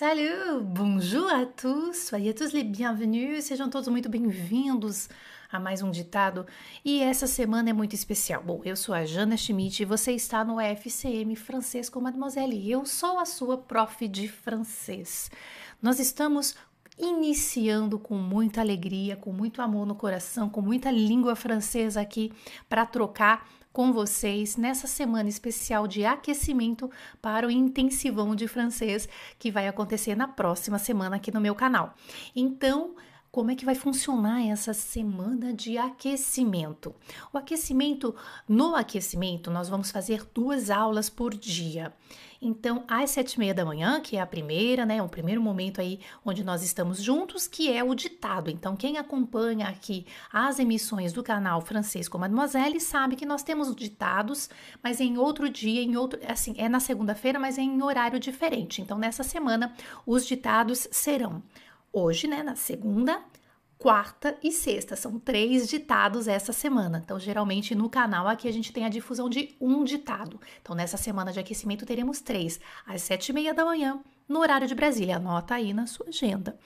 Salut, bonjour à tous, soyez tous les bienvenus, sejam todos muito bem-vindos a mais um ditado. E essa semana é muito especial. Bom, eu sou a Jana Schmidt e você está no FCM Francês com Mademoiselle. E eu sou a sua prof de francês. Nós estamos iniciando com muita alegria, com muito amor no coração, com muita língua francesa aqui para trocar com vocês nessa semana especial de aquecimento para o intensivão de francês que vai acontecer na próxima semana aqui no meu canal. Então, como é que vai funcionar essa semana de aquecimento? O aquecimento, no aquecimento, nós vamos fazer duas aulas por dia. Então, às sete e meia da manhã, que é a primeira, né, o primeiro momento aí onde nós estamos juntos, que é o ditado. Então, quem acompanha aqui as emissões do canal Francês com Mademoiselle sabe que nós temos ditados, mas em outro dia, em outro, assim, é na segunda-feira, mas é em horário diferente. Então, nessa semana, os ditados serão hoje, né, na segunda, quarta e sexta. São três ditados essa semana. Então, geralmente no canal aqui a gente tem a difusão de um ditado. Então, nessa semana de aquecimento teremos três, às sete e meia da manhã, no horário de Brasília. Anota aí na sua agenda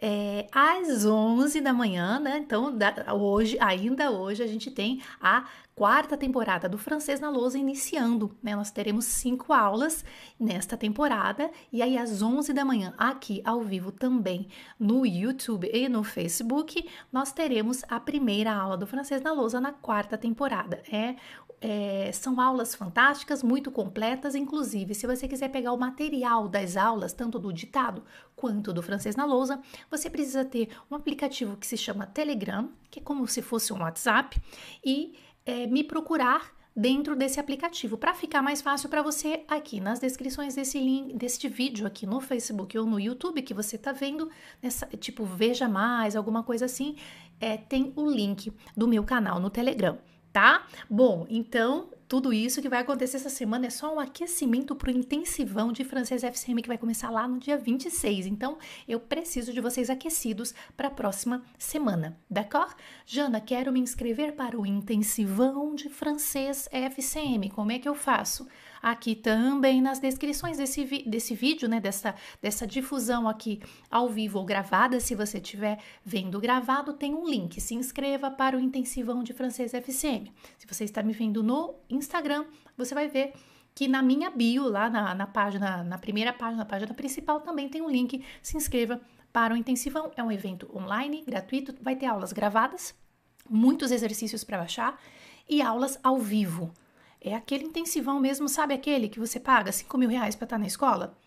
é, às 11 da manhã, né? Então, da, hoje, ainda hoje, a gente tem a quarta temporada do Francês na Lousa iniciando, né? Nós teremos cinco aulas nesta temporada e aí às 11 da manhã, aqui ao vivo também no YouTube e no Facebook, nós teremos a primeira aula do Francês na Lousa na quarta temporada. É é, são aulas fantásticas, muito completas, inclusive se você quiser pegar o material das aulas, tanto do ditado quanto do francês na lousa, você precisa ter um aplicativo que se chama Telegram, que é como se fosse um WhatsApp, e é, me procurar dentro desse aplicativo para ficar mais fácil para você aqui nas descrições desse link, deste vídeo aqui no Facebook ou no YouTube que você está vendo, nessa, tipo veja mais, alguma coisa assim, é, tem o link do meu canal no Telegram tá? Bom, então tudo isso que vai acontecer essa semana é só um aquecimento para o intensivão de francês FCM que vai começar lá no dia 26. Então, eu preciso de vocês aquecidos para a próxima semana, d'accord? Jana, quero me inscrever para o intensivão de francês FCM. Como é que eu faço? Aqui também nas descrições desse, desse vídeo, né, dessa, dessa difusão aqui ao vivo ou gravada, se você estiver vendo gravado, tem um link. Se inscreva para o intensivão de francês FCM. Se você está me vendo no Instagram, você vai ver que na minha bio, lá na, na página, na primeira página, na página principal, também tem um link. Se inscreva para o intensivão. É um evento online, gratuito, vai ter aulas gravadas, muitos exercícios para baixar e aulas ao vivo. É aquele intensivão mesmo, sabe aquele que você paga 5 mil reais para estar tá na escola?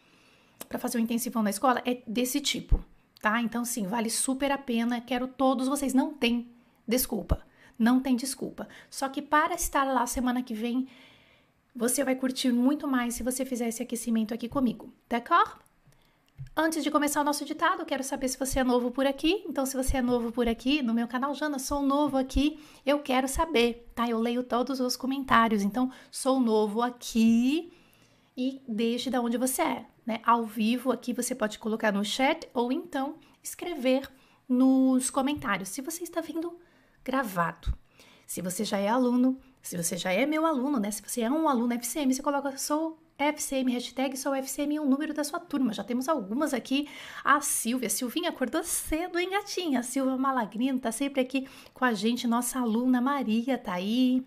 Para fazer um intensivão na escola? É desse tipo, tá? Então, sim, vale super a pena. Quero todos vocês. Não tem desculpa. Não tem desculpa. Só que para estar lá semana que vem, você vai curtir muito mais se você fizer esse aquecimento aqui comigo, d'accord? Antes de começar o nosso ditado, quero saber se você é novo por aqui. Então, se você é novo por aqui no meu canal, Jana, sou novo aqui, eu quero saber, tá? Eu leio todos os comentários. Então, sou novo aqui e deixe de onde você é, né? Ao vivo aqui você pode colocar no chat ou então escrever nos comentários. Se você está vendo gravado, se você já é aluno, se você já é meu aluno, né? Se você é um aluno FCM, você coloca sou FCM, hashtag só FCM é o número da sua turma. Já temos algumas aqui. A Silvia, Silvinha acordou cedo, hein, gatinha? A Silvia Malagrino tá sempre aqui com a gente. Nossa aluna Maria tá aí.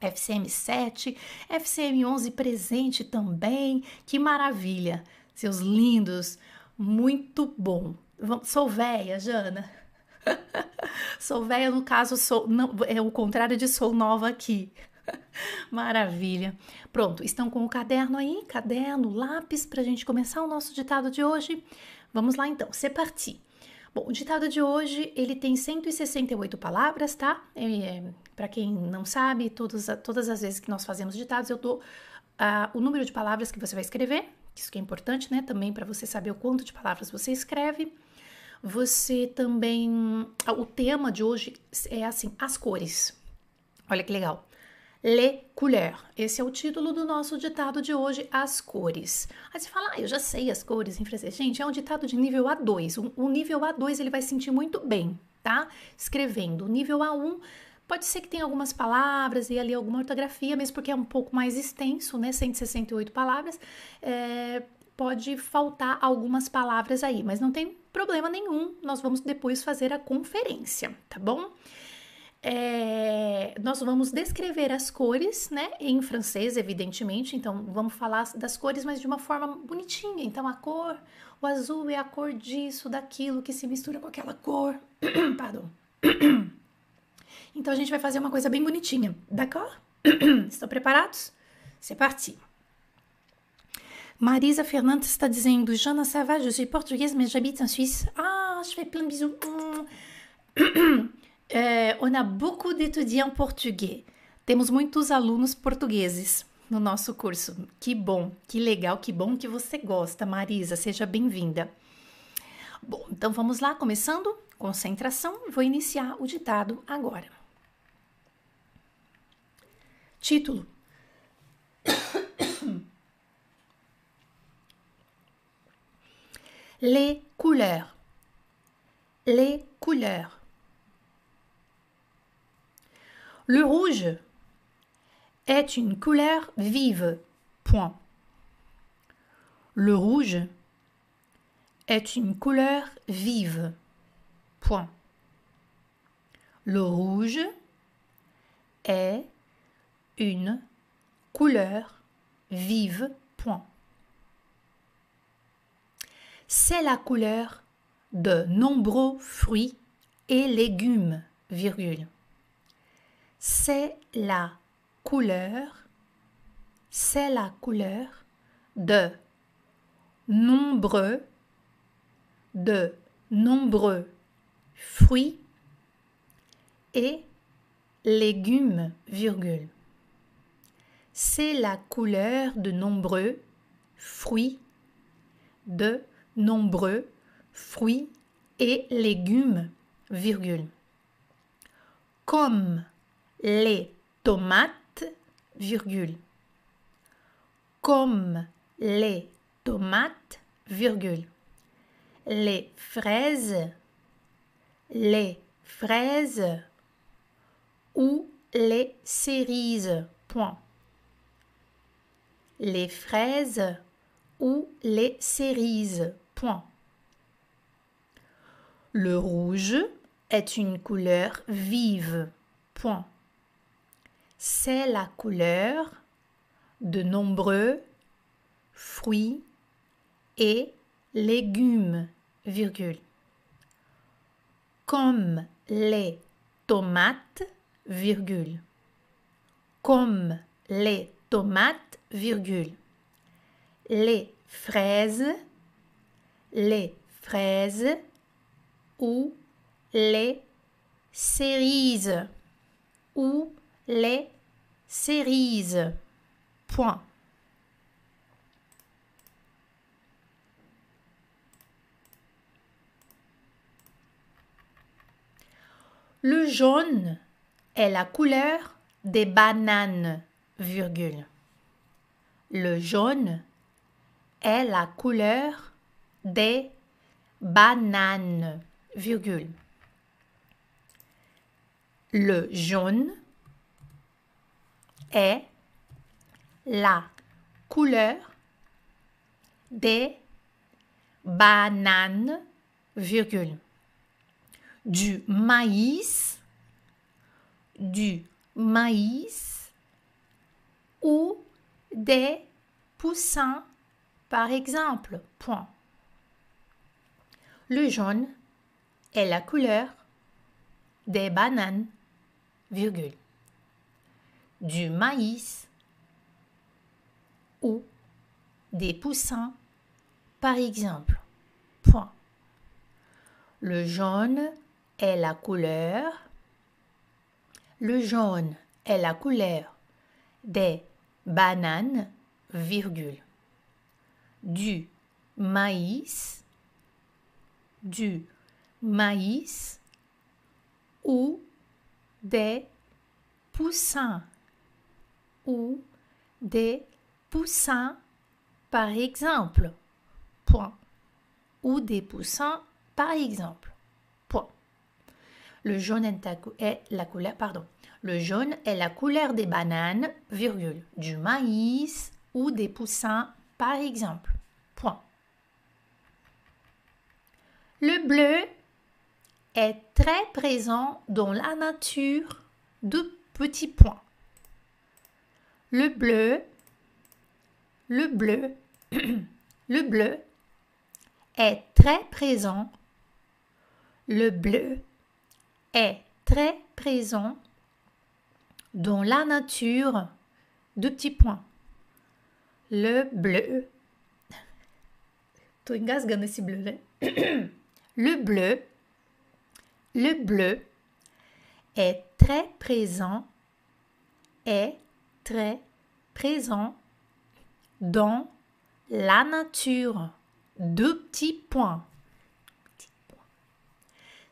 FCM 7, FCM 11 presente também. Que maravilha, seus lindos. Muito bom. Sou véia, Jana. sou velha, no caso, sou, não, é o contrário de sou nova aqui. Maravilha. Pronto, estão com o caderno aí? Caderno, lápis, para a gente começar o nosso ditado de hoje? Vamos lá então, c'est parti. Bom, o ditado de hoje, ele tem 168 palavras, tá? É, para quem não sabe, todas, todas as vezes que nós fazemos ditados, eu dou uh, o número de palavras que você vai escrever, isso que é importante, né? Também para você saber o quanto de palavras você escreve. Você também. O tema de hoje é assim: as cores. Olha que legal. Les couleurs. Esse é o título do nosso ditado de hoje, as cores. Aí você fala, ah, eu já sei as cores em francês. Gente, é um ditado de nível A2. O, nível A2 ele vai sentir muito bem, tá? Escrevendo. O nível A1 pode ser que tenha algumas palavras e ali alguma ortografia, mesmo porque é um pouco mais extenso, né? 168 palavras. É, pode faltar algumas palavras aí, mas não tem problema nenhum. Nós vamos depois fazer a conferência, tá bom? É, nós vamos descrever as cores, né, em francês, evidentemente. Então, vamos falar das cores, mas de uma forma bonitinha. Então, a cor, o azul é a cor disso, daquilo que se mistura com aquela cor. Pardon. Então, a gente vai fazer uma coisa bem bonitinha, d'accord? Estão preparados? C'est parti. Marisa Fernandes está dizendo: Jana, ça va, je suis portugaise, mais j'habite en Suisse. Ah, je fais plein de bisous. É, on a beaucoup d'étudiants português. Temos muitos alunos portugueses no nosso curso. Que bom, que legal, que bom que você gosta, Marisa. Seja bem-vinda. Bom, então vamos lá, começando. Concentração. Vou iniciar o ditado agora. Título: Les couleurs. Les couleurs. Le rouge est une couleur vive. Point. Le rouge est une couleur vive. Point. Le rouge est une couleur vive. Point. C'est la couleur de nombreux fruits et légumes, virgule c'est la couleur, c'est la couleur de nombreux, de nombreux fruits et légumes, virgule. C'est la couleur de nombreux fruits, de nombreux fruits et légumes, virgule. Comme les tomates, virgule. Comme les tomates, virgule. Les fraises, les fraises ou les cerises, point. Les fraises ou les cerises, point. Le rouge est une couleur vive, point c'est la couleur de nombreux fruits et légumes, virgule. Comme les tomates, virgule. Comme les tomates, virgule. Les fraises, les fraises ou les cerises ou les cerises. Point. Le jaune est la couleur des bananes, virgule. Le jaune est la couleur des bananes, virgule. Le jaune est la couleur des bananes, virgule, du maïs, du maïs ou des poussins, par exemple. Point. Le jaune est la couleur des bananes, virgule du maïs ou des poussins, par exemple. Le jaune est la couleur. Le jaune est la couleur des bananes, virgule. Du maïs, du maïs ou des poussins des poussins, par exemple. Point. Ou des poussins, par exemple. Point. Le jaune est la couleur, pardon. Le jaune est la couleur des bananes, virgule, du maïs ou des poussins, par exemple. Point. Le bleu est très présent dans la nature de petits points. Le bleu, le bleu, le bleu est très présent. Le bleu est très présent dans la nature de petits points. Le bleu. bleu, Le bleu, le bleu est très présent, est très présent dans la nature. Deux petits points.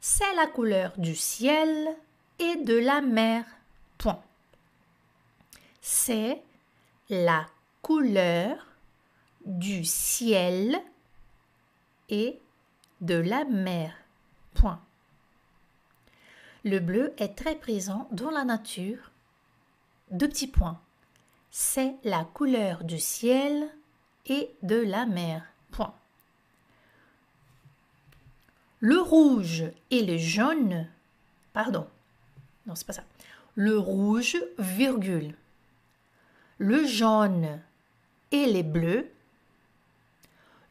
C'est la couleur du ciel et de la mer. Point. C'est la couleur du ciel et de la mer. Point. Le bleu est très présent dans la nature. Deux petits points. C'est la couleur du ciel et de la mer. Point. Le rouge et le jaune. Pardon. Non, c'est pas ça. Le rouge, virgule. Le jaune et les bleus.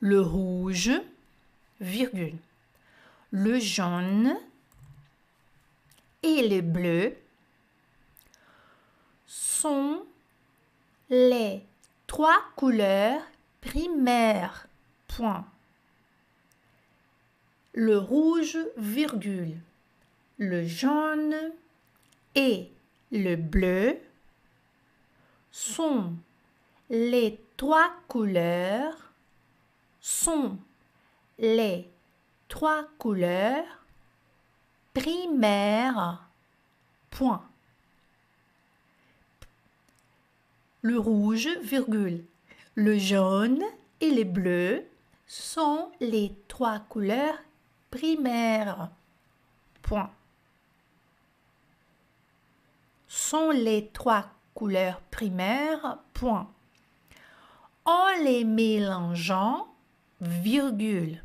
Le rouge, virgule. Le jaune et les bleus sont les trois couleurs primaires. Point. Le rouge, virgule. Le jaune et le bleu sont les trois couleurs sont les trois couleurs primaire. Point. Le rouge, virgule. Le jaune et le bleu sont les trois couleurs primaires. Point. Sont les trois couleurs primaires. Point. En les mélangeant, virgule.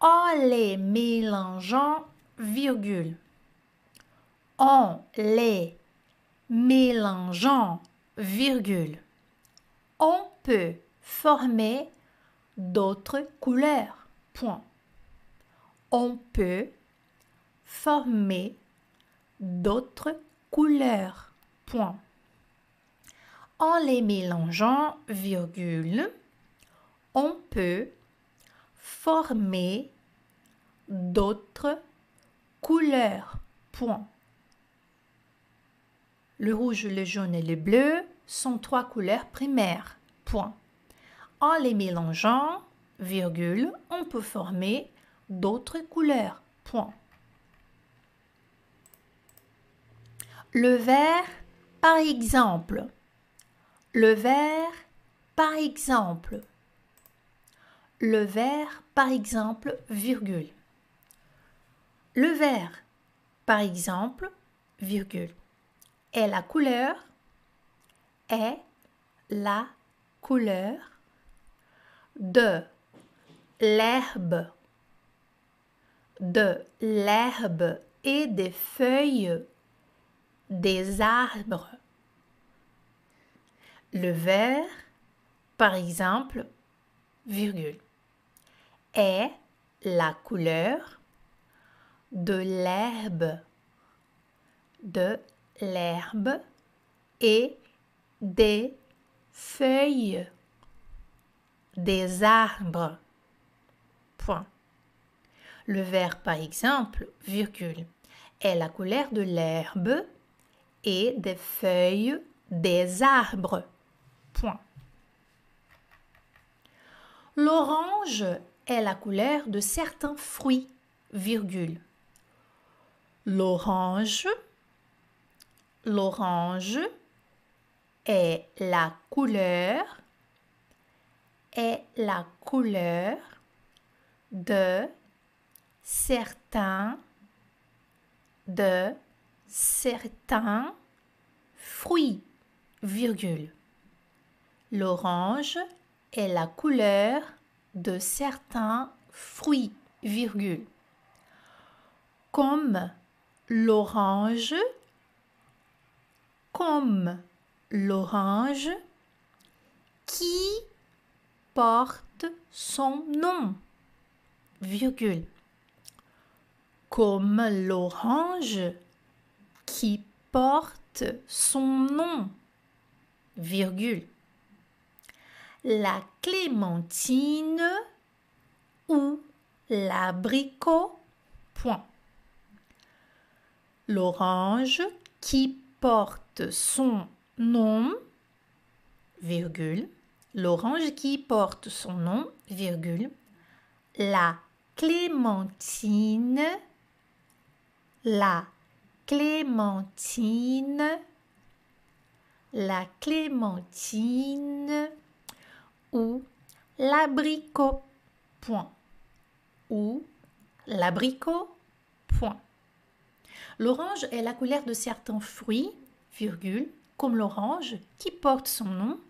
En les mélangeant, virgule. En les mélangeant, On peut former d'autres couleurs. Point. On peut former d'autres couleurs. Point. En les mélangeant, virgule, on peut former d'autres couleurs. Point. Le rouge, le jaune et le bleu sont trois couleurs primaires. Point. En les mélangeant, virgule, on peut former d'autres couleurs. Point. Le vert, par exemple. Le vert, par exemple. Le vert, par exemple, virgule. Le vert, par exemple, virgule, est la couleur, est la couleur de l'herbe, de l'herbe et des feuilles des arbres. Le vert, par exemple, virgule, est la couleur de l'herbe, de l'herbe et des feuilles des arbres. Point. Le vert, par exemple, virgule, est la couleur de l'herbe et des feuilles des arbres. Point. L'orange est la couleur de certains fruits, virgule. L'orange, l'orange est la couleur, est la couleur de certains, de certains fruits, virgule. L'orange est la couleur de certains fruits, virgule. Comme l'orange, comme l'orange qui porte son nom, virgule. Comme l'orange qui porte son nom, virgule. La clémentine ou l'abricot, point. L'orange qui porte son nom, virgule. L'orange qui porte son nom, virgule. La clémentine, la clémentine, la clémentine ou l'abricot, point. Ou l'abricot, point. L'orange est la couleur de certains fruits, virgule, l'orange qui porte son nom,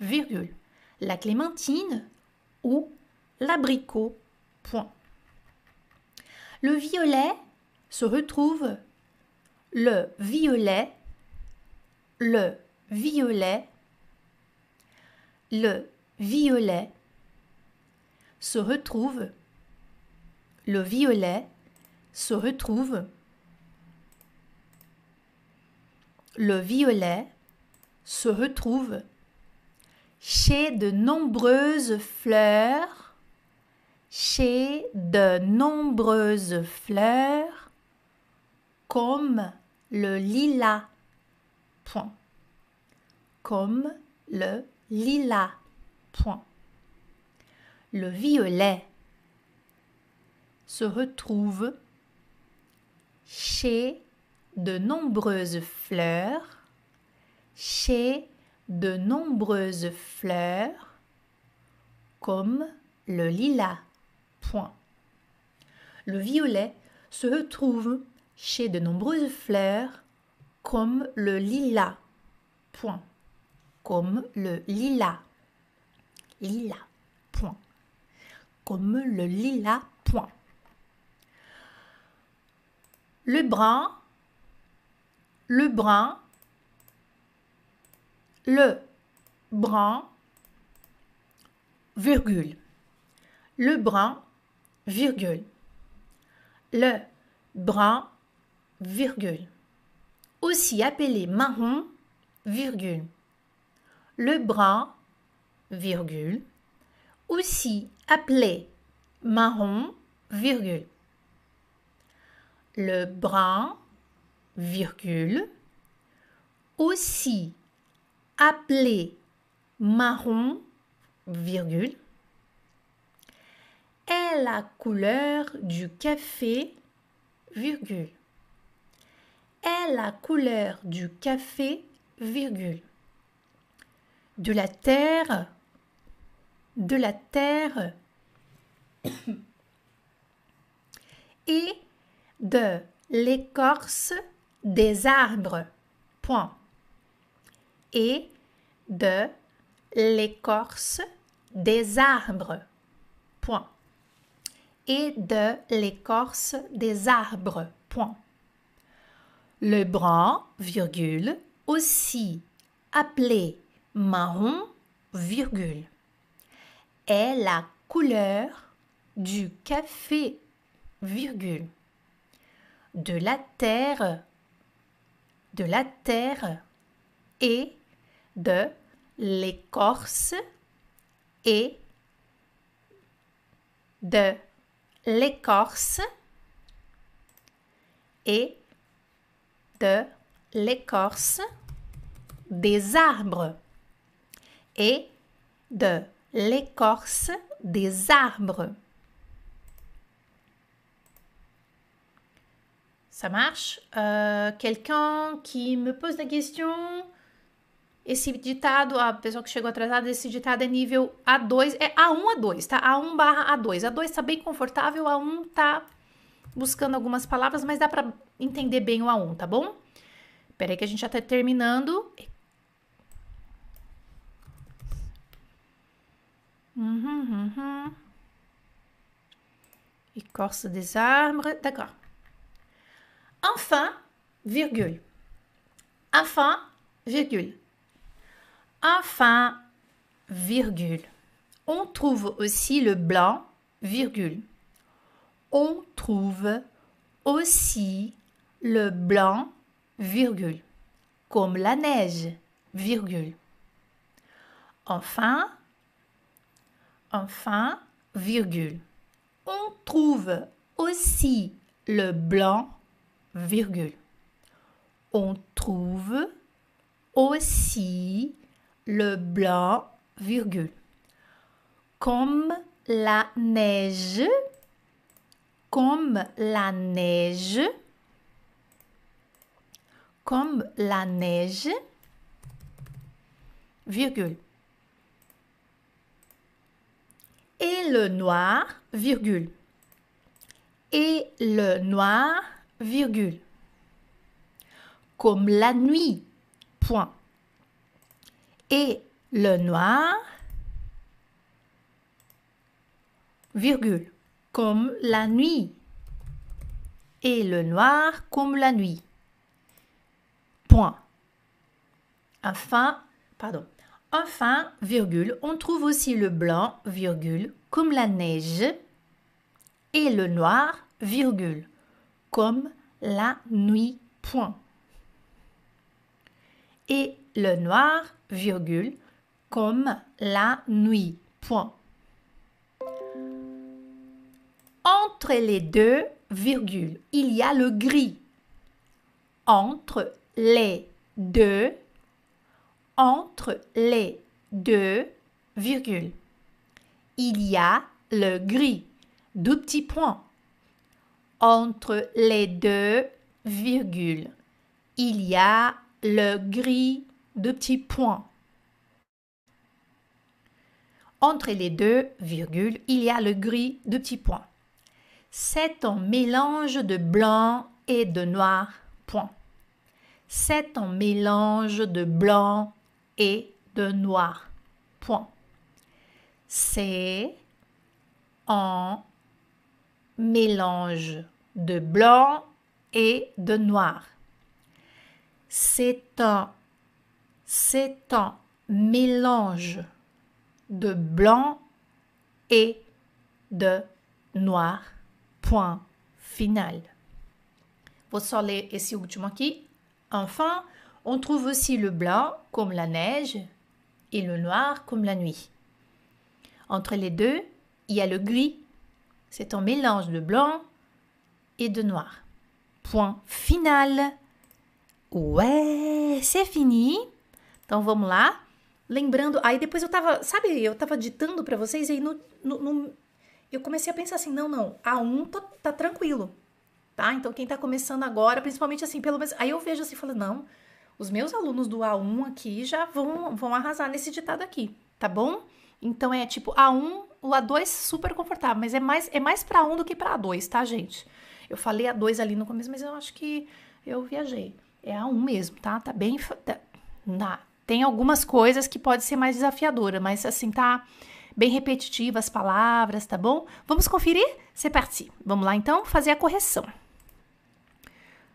virgule. La clémentine ou l'abricot, point. Le violet se retrouve le violet, le violet, le violet se retrouve, le violet se retrouve, le violet se retrouve chez de nombreuses fleurs, chez de nombreuses fleurs, comme le lilas. Point. Comme le lilas. Point. Le violet se retrouve chez de nombreuses fleurs, chez de nombreuses fleurs, comme le lilas. Point. Le violet se retrouve chez de nombreuses fleurs, comme le lilas. Point. Comme le lilas. Lilas. Point. Comme le lilas. Point. Le brun, le brun, le brun, virgule. Le brun, virgule. Le brun, virgule. Aussi appelé marron, virgule. Le brun, virgule. Aussi appelé marron, virgule. Le brun, virgule. Aussi appelé marron, virgule. Est la couleur du café, virgule est la couleur du café, virgule. De la terre, de la terre et de l'écorce des arbres. Point. Et de l'écorce des arbres. Point. Et de l'écorce des arbres. Point. Le brun, virgule, aussi appelé marron, virgule, est la couleur du café, virgule, de la terre, de la terre et de l'écorce et de l'écorce et de l'écorce des arbres et de l'écorce des arbres. Ça marche? Euh, Quelqu'un qui me pose la question? Esse ditado, a pessoa que chegou atrasada, esse ditado é nível A2, é A1 A2, tá? A1 barra A2. A2 tá bem confortável, A1 tá buscando algumas palavras, mas dá para entender bem o A1, tá bom? Peraí que a gente já tá terminando. Uhum, uhum. Écorce des arbres. D'accord. Enfin, virgule. Enfin, virgule. Enfin, virgule. On trouve aussi le blanc, virgule. On trouve aussi le blanc, virgule. Comme la neige, virgule. Enfin, enfin, virgule. On trouve aussi le blanc, virgule. On trouve aussi le blanc, virgule. Comme la neige, comme la neige, comme la neige, virgule. Et le noir, virgule. Et le noir, virgule. Comme la nuit, point. Et le noir, virgule. Comme la nuit. Et le noir comme la nuit. Point. Enfin, pardon. Enfin, virgule, on trouve aussi le blanc, virgule, comme la neige, et le noir, virgule, comme la nuit, point. Et le noir, virgule, comme la nuit, point. Entre les deux virgules, il y a le gris. Entre les deux entre les deux virgules. Il y a le gris, deux petits points. Entre les deux virgules. Il y a le gris, deux petits points. Entre les deux virgules, il y a le gris, deux petits points. C'est un mélange de blanc et de noir, point. C'est un mélange de blanc et de noir. Point. C'est un mélange de blanc et de noir. C'est un, c'est un mélange de blanc et de noir. Point final. Vou só ler esse último aqui. Enfin, on trouve aussi le blanc comme la neige et le noir comme la nuit. Entre les deux, il y a le gris. C'est un mélange de blanc et de noir. Point final. Ué, c'est fini. Então vamos lá. Lembrando, aí depois eu tava, sabe, eu tava ditando para vocês e aí no, no, no, eu comecei a pensar assim, não, não, A1 tá, tá tranquilo, tá? Então quem tá começando agora, principalmente assim, pelo menos, aí eu vejo assim, falando, não, os meus alunos do A1 aqui já vão, vão arrasar nesse ditado aqui, tá bom? Então é tipo A1, o A2 super confortável, mas é mais é mais para A1 do que para A2, tá, gente? Eu falei A2 ali no começo, mas eu acho que eu viajei. É A1 mesmo, tá? Tá bem tá, tá. Tem algumas coisas que pode ser mais desafiadora, mas assim tá bem repetitiva as palavras, tá bom? Vamos conferir? C'est parti. Vamos lá então fazer a correção.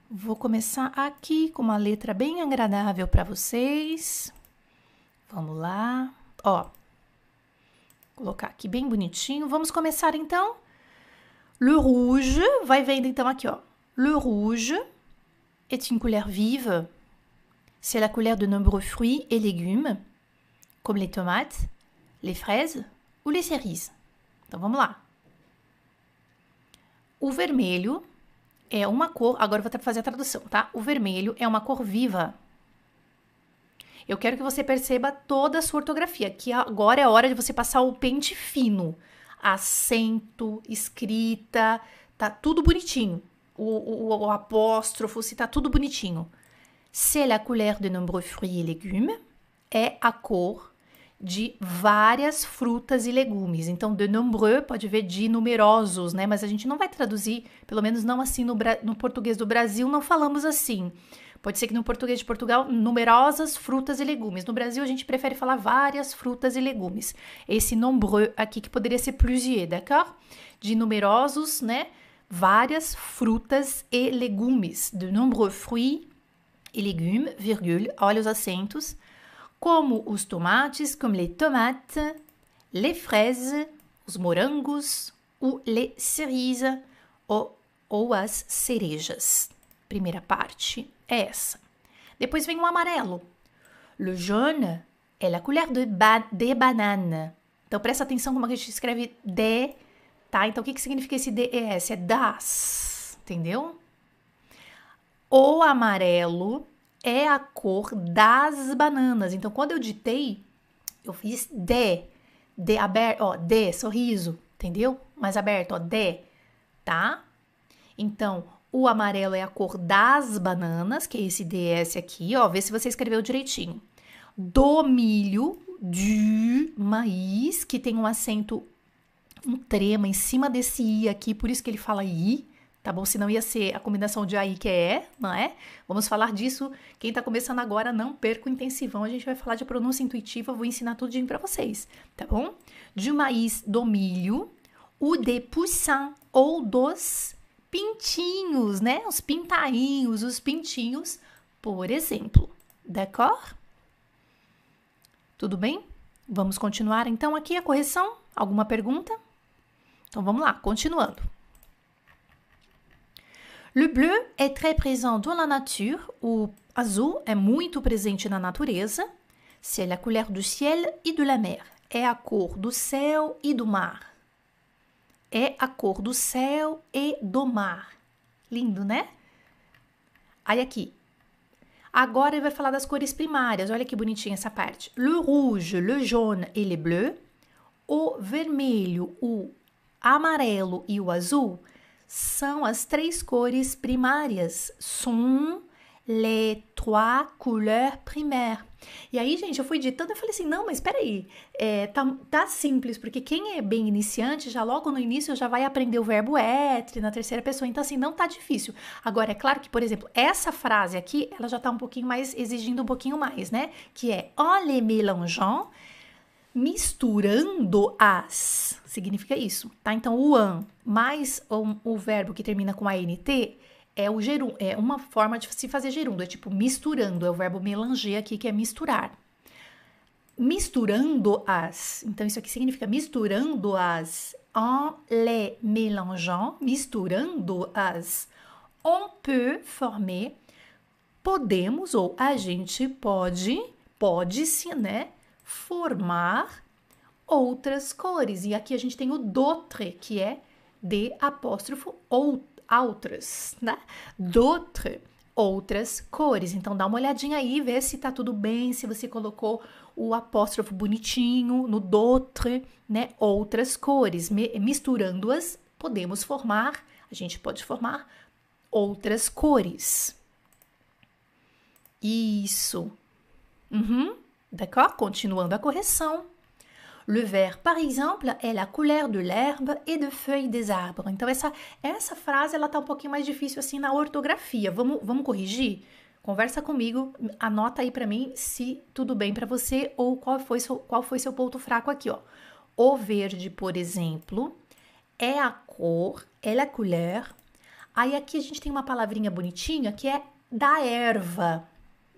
Vou começar aqui com uma letra bem agradável para vocês. Vamos lá. Ó, colocar aqui bem bonitinho. Vamos começar então. Le rouge, vai vendo então aqui, ó. Le rouge est une couleur vive. C'est la couleur de nombreux fruits et légumes, comme les tomates, les fraises ou les cerises. Então vamos lá. O vermelho é uma cor. Agora vou fazer a tradução, tá? O vermelho é uma cor viva. Eu quero que você perceba toda a sua ortografia, que agora é a hora de você passar o pente fino. Acento, escrita, tá tudo bonitinho. O, o, o apóstrofo, se tá tudo bonitinho. C'est la couleur de nombreux fruits et légumes. É a cor de várias frutas e legumes. Então, de nombreux pode ver de numerosos, né? Mas a gente não vai traduzir, pelo menos não assim no, no português do Brasil, não falamos assim. Pode ser que no português de Portugal, numerosas frutas e legumes. No Brasil, a gente prefere falar várias frutas e legumes. Esse nombreux aqui que poderia ser plusieurs, d'accord? De numerosos, né? Várias frutas e legumes. De nombreux fruits et légumes, virgule, olha os acentos. Como os tomates, comme les tomates, les fraises, os morangos, ou les cerises, ou, ou as cerejas. Primeira parte é essa. Depois vem o amarelo. Le jaune é la couleur de, ba de banane. Então presta atenção como a gente escreve de, tá? Então o que, que significa esse DES? É das, entendeu? O amarelo é a cor das bananas. Então quando eu ditei, eu fiz de, de aberto, ó, de, sorriso, entendeu? Mais aberto, ó, de, tá? Então, o amarelo é a cor das bananas, que é esse DS aqui, ó. Vê se você escreveu direitinho. Do milho, du maíz, que tem um acento, um trema em cima desse i aqui, por isso que ele fala i, tá bom? Senão ia ser a combinação de aí que é, não é? Vamos falar disso. Quem tá começando agora, não perca o intensivão. A gente vai falar de pronúncia intuitiva, vou ensinar tudinho para vocês, tá bom? Du maíz, do milho, o de poussin ou dos pintinhos, né? Os pintainhos, os pintinhos, por exemplo. D'accord? Tudo bem? Vamos continuar então aqui a correção? Alguma pergunta? Então vamos lá, continuando. Le bleu est très présent dans la nature. O azul é muito presente na natureza. C'est la couleur du ciel et de la mer. É a cor do céu e do mar é a cor do céu e do mar. Lindo, né? Aí aqui. Agora ele vai falar das cores primárias. Olha que bonitinha essa parte. Le rouge, le jaune et le bleu. O vermelho, o amarelo e o azul são as três cores primárias. Sont les trois couleurs primaires. E aí, gente, eu fui ditando e falei assim: não, mas peraí, é, tá, tá simples, porque quem é bem iniciante, já logo no início já vai aprender o verbo être na terceira pessoa, então assim, não tá difícil. Agora, é claro que, por exemplo, essa frase aqui, ela já tá um pouquinho mais, exigindo um pouquinho mais, né? Que é en les mélangeant, misturando as, significa isso, tá? Então, o an mais o, o verbo que termina com ANT é o gerum, é uma forma de se fazer gerúndio, é tipo misturando, é o verbo melanger aqui que é misturar. Misturando as. Então isso aqui significa misturando as en les mélangeant, misturando as. On peut former podemos ou a gente pode, pode-se, né, formar outras cores. E aqui a gente tem o d'autre, que é de apóstrofo ou outras, né? D'autres, outras cores. Então dá uma olhadinha aí, vê se tá tudo bem, se você colocou o apóstrofo bonitinho no d'autres, né? Outras cores. Misturando-as, podemos formar, a gente pode formar outras cores. Isso. Uhum. D'accord? Continuando a correção. Le vert, par exemple, é la couleur de l'herbe et de feuilles des arbres. Então, essa, essa frase ela tá um pouquinho mais difícil assim na ortografia. Vamos, vamos corrigir? Conversa comigo, anota aí para mim se tudo bem para você ou qual foi, seu, qual foi seu ponto fraco aqui, ó. O verde, por exemplo, é a cor, é la couleur. Aí aqui a gente tem uma palavrinha bonitinha que é da erva,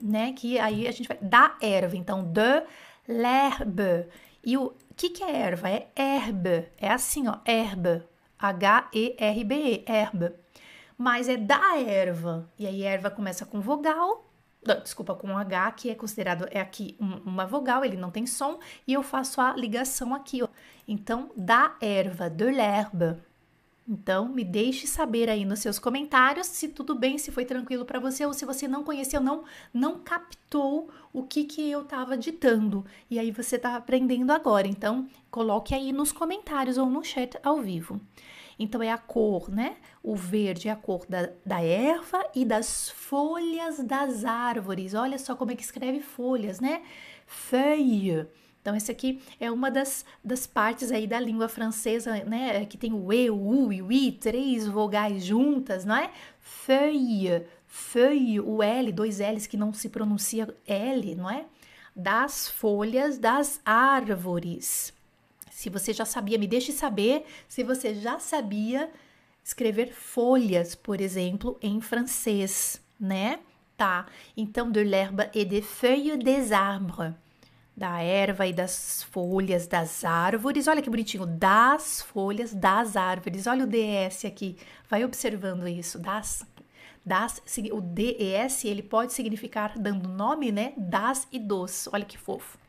né? Que aí a gente vai da erva, então de l'herbe. E o que, que é erva? É herbe. É assim, ó, herbe. H-E-R-B-E, herbe. Mas é da erva. E aí, erva começa com vogal. Desculpa, com H, que é considerado, é aqui uma vogal, ele não tem som, e eu faço a ligação aqui, ó. Então, da erva, de l'herbe. Então, me deixe saber aí nos seus comentários se tudo bem, se foi tranquilo para você ou se você não conheceu, não não captou o que que eu estava ditando. E aí você está aprendendo agora. Então, coloque aí nos comentários ou no chat ao vivo. Então, é a cor, né? O verde é a cor da, da erva e das folhas das árvores. Olha só como é que escreve folhas, né? Feuille. Então, esse aqui é uma das, das partes aí da língua francesa, né? Que tem o E, o U e o I, três vogais juntas, não é? Feuille, feuille, o L, dois L's que não se pronuncia L, não é? Das folhas das árvores. Se você já sabia, me deixe saber se você já sabia escrever folhas, por exemplo, em francês, né? Tá. Então, de l'herbe et des feuilles des arbres. Da erva e das folhas das árvores. Olha que bonitinho. Das folhas das árvores. Olha o DS aqui. Vai observando isso. Das das, o DES, ele pode significar dando nome, né? Das e dos. Olha que fofo.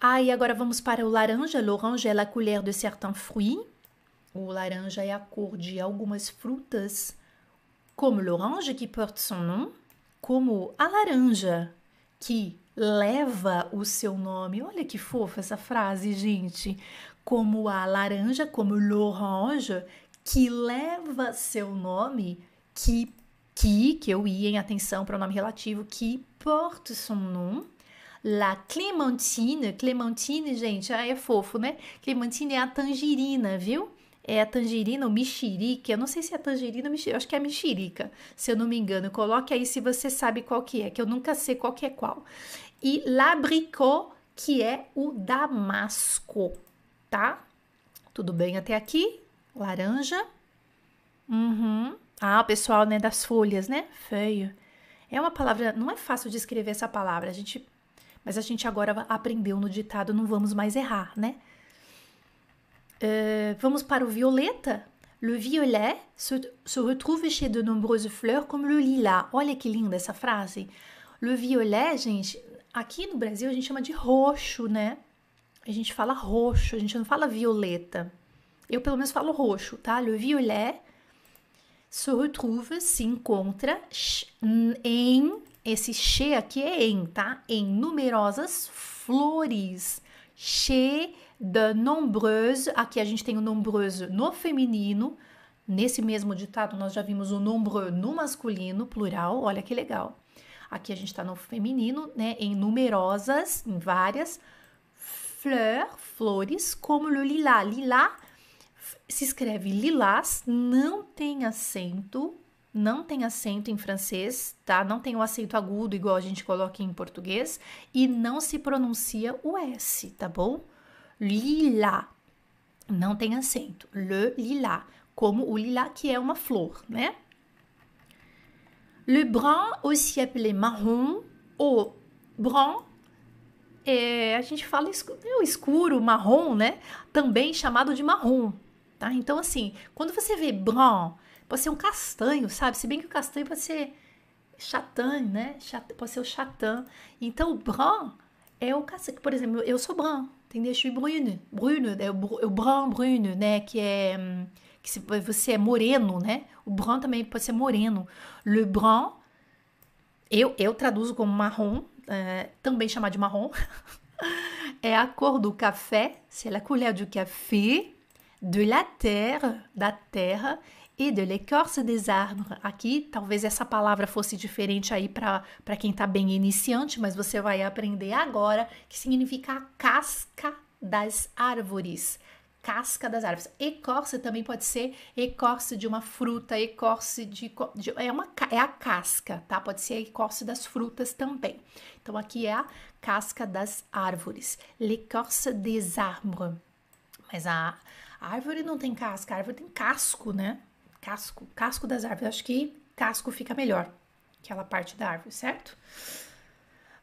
Ah, e agora vamos para o laranja. L'orange é la couleur de certains fruits. O laranja é a cor de algumas frutas, como l'orange que porte son nom, como a laranja que leva o seu nome. Olha que fofa essa frase, gente. Como a laranja, como l'orange que leva seu nome, que que que eu ia em atenção para o nome relativo que porte son nom La clementine, clementine, gente, ah, é fofo, né? Clementine é a tangerina, viu? É a tangerina ou mexerica, eu não sei se é tangerina ou mexerica, acho que é mexerica, se eu não me engano. Coloque aí se você sabe qual que é, que eu nunca sei qual que é qual. E l'abricot, que é o damasco, tá? Tudo bem até aqui? Laranja. Uhum. Ah, o pessoal, né, das folhas, né? Feio. É uma palavra, não é fácil de escrever essa palavra. A gente mas a gente agora aprendeu no ditado, não vamos mais errar, né? Uh, vamos para o violeta. Le violet se, se retrouve chez de nombreuses fleurs comme le lilas. Olha que linda essa frase. Le violet, gente, aqui no Brasil a gente chama de roxo, né? A gente fala roxo, a gente não fala violeta. Eu pelo menos falo roxo, tá? Le violet se retrouve, se encontra em esse che aqui é em, tá? Em numerosas flores. Che de nombreuses. Aqui a gente tem o nombreuse no feminino. Nesse mesmo ditado, nós já vimos o nombreux no masculino, plural. Olha que legal. Aqui a gente está no feminino, né? Em numerosas, em várias. Fleur, flores, como o lilá. Lilá se escreve lilás, não tem acento, não tem acento em francês, tá? Não tem o acento agudo igual a gente coloca em português e não se pronuncia o S, tá bom? Lila. Não tem acento. Le lila, como o lila que é uma flor, né? Le brun, aussi appelé marron, ou brun, é, a gente fala escuro, é escuro, marrom, né? Também chamado de marrom, tá? Então, assim, quando você vê brun, Pode ser um castanho, sabe? Se bem que o castanho pode ser chatan, né? Pode ser o chatan. Então, o brun é o castanho. Por exemplo, eu sou brun, entendeu? Eu suis brune. Brune, é o, brun, brune, né? Que é... Que você é moreno, né? O brun também pode ser moreno. Le brun, eu, eu traduzo como marrom, é, também chamado de marrom. é a cor do café, c'est la couleur du café, de la terre, da terra, e de l'écorce des arbres. Aqui, talvez essa palavra fosse diferente aí para quem está bem iniciante, mas você vai aprender agora que significa a casca das árvores. Casca das árvores. Ecorce também pode ser ecorce de uma fruta, ecorce de, de. é, uma, é a casca, tá? Pode ser ecorce das frutas também. Então, aqui é a casca das árvores. L'écorce des arbres. Mas a, a árvore não tem casca, a árvore tem casco, né? Casco, casco das árvores. Acho que casco fica melhor, aquela parte da árvore, certo?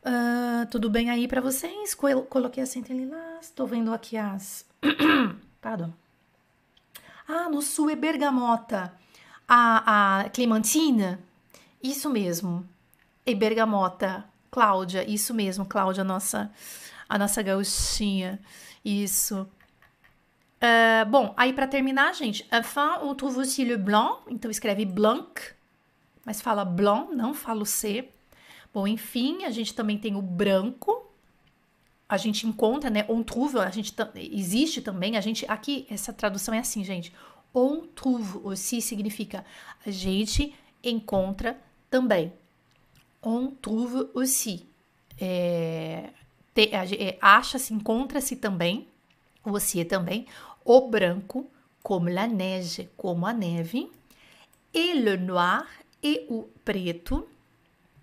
Uh, tudo bem aí para vocês? Coloquei em lilás. Tô vendo aqui as. Pardon. Ah, no sul é bergamota. A, a clementina. Isso mesmo. E bergamota. Cláudia, isso mesmo, Cláudia, a nossa, a nossa gauchinha. Isso. Uh, bom, aí para terminar, gente, enfin, on trouve aussi le blanc, então escreve blanc, mas fala blanc, não fala o C. Bom, enfim, a gente também tem o branco, a gente encontra, né, on trouve, a gente existe também, a gente, aqui, essa tradução é assim, gente, on trouve aussi significa a gente encontra também. On trouve aussi. É, é, acha-se, encontra-se também, você também, o branco, como la neige, como a neve, e le noir E o preto,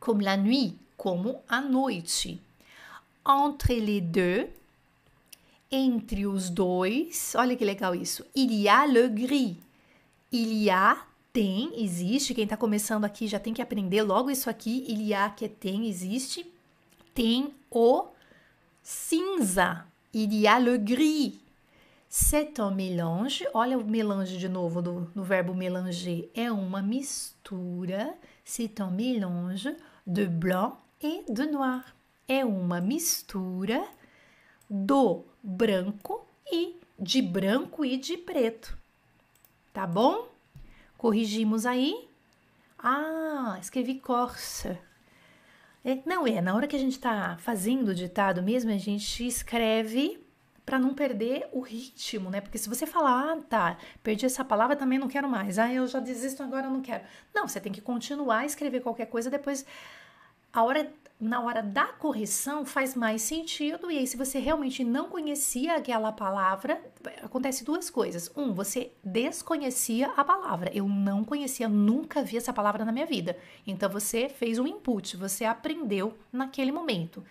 comme la nuit, como a noite. Entre les deux, entre os dois, olha que legal isso. Il y a le gris. Il y a, tem, existe. Quem está começando aqui já tem que aprender logo isso aqui. Il y a, que é tem, existe. Tem o cinza. Il y a le gris. C'est un mélange. Olha o mélange de novo do, do verbo mélanger. É uma mistura. C'est un mélange de blanc et de noir. É uma mistura do branco e de branco e de preto. Tá bom? Corrigimos aí. Ah, escrevi Corsa. É, não é, na hora que a gente tá fazendo o ditado mesmo, a gente escreve para não perder o ritmo, né? Porque se você falar, ah, tá, perdi essa palavra, também não quero mais. Ah, eu já desisto agora, não quero. Não, você tem que continuar a escrever qualquer coisa, depois a hora na hora da correção faz mais sentido. E aí, se você realmente não conhecia aquela palavra, acontece duas coisas. Um, você desconhecia a palavra. Eu não conhecia, nunca vi essa palavra na minha vida. Então você fez um input, você aprendeu naquele momento.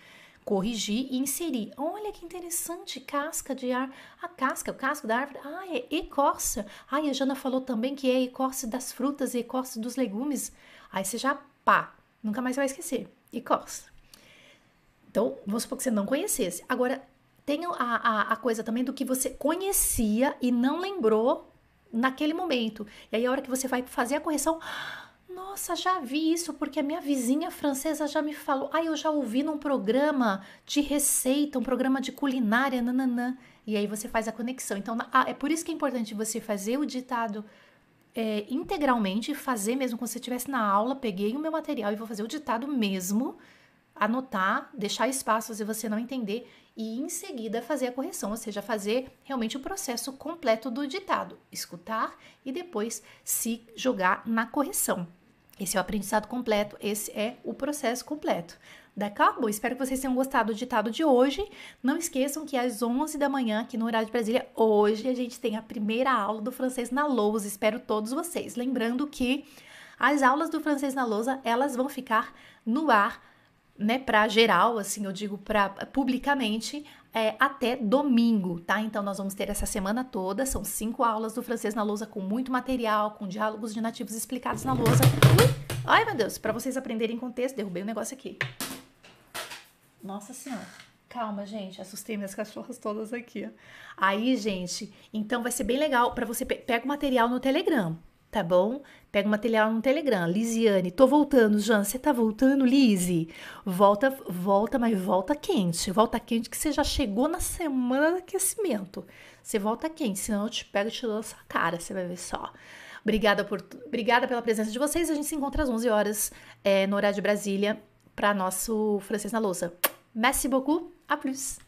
Corrigir e inserir. Olha que interessante, casca de ar. A casca, o casco da árvore. Ah, é ecorça. Ah, e a Jana falou também que é ecorce das frutas e ecorce dos legumes. Aí você já, pá, nunca mais vai esquecer e costa. Então, vamos supor que você não conhecesse. Agora, tem a, a, a, coisa também do que você conhecia e não lembrou naquele momento. E aí, a hora que você vai fazer a correção, nossa, já vi isso, porque a minha vizinha francesa já me falou. Ah, eu já ouvi num programa de receita, um programa de culinária, nananã. E aí você faz a conexão. Então, é por isso que é importante você fazer o ditado é, integralmente, fazer mesmo como se estivesse na aula, peguei o meu material e vou fazer o ditado mesmo, anotar, deixar espaço se você não entender e em seguida fazer a correção, ou seja, fazer realmente o processo completo do ditado, escutar e depois se jogar na correção. Esse é o aprendizado completo, esse é o processo completo. D'accord? Bom, espero que vocês tenham gostado do ditado de hoje. Não esqueçam que às 11 da manhã, aqui no horário de Brasília, hoje a gente tem a primeira aula do francês na lousa. Espero todos vocês. Lembrando que as aulas do francês na lousa, elas vão ficar no ar, né, para geral, assim, eu digo para publicamente, é, até domingo, tá? Então nós vamos ter essa semana toda, são cinco aulas do francês na lousa com muito material, com diálogos de nativos explicados na lousa. Ui! Ai, meu Deus, para vocês aprenderem contexto, derrubei o um negócio aqui. Nossa Senhora. Calma, gente, assustei minhas cachorras todas aqui. Aí, gente, então vai ser bem legal para você pe pega o material no Telegram, tá bom? Pega o material no Telegram. Lisiane, tô voltando, Jan, você tá voltando, Lise? Volta, volta, mas volta quente. Volta quente que você já chegou na semana do aquecimento. Você volta quente, senão eu te pego e te dou essa cara, você vai ver só. Obrigada, por, obrigada pela presença de vocês. A gente se encontra às 11 horas é, no horário de Brasília para nosso Francês na Louça. Merci beaucoup, à plus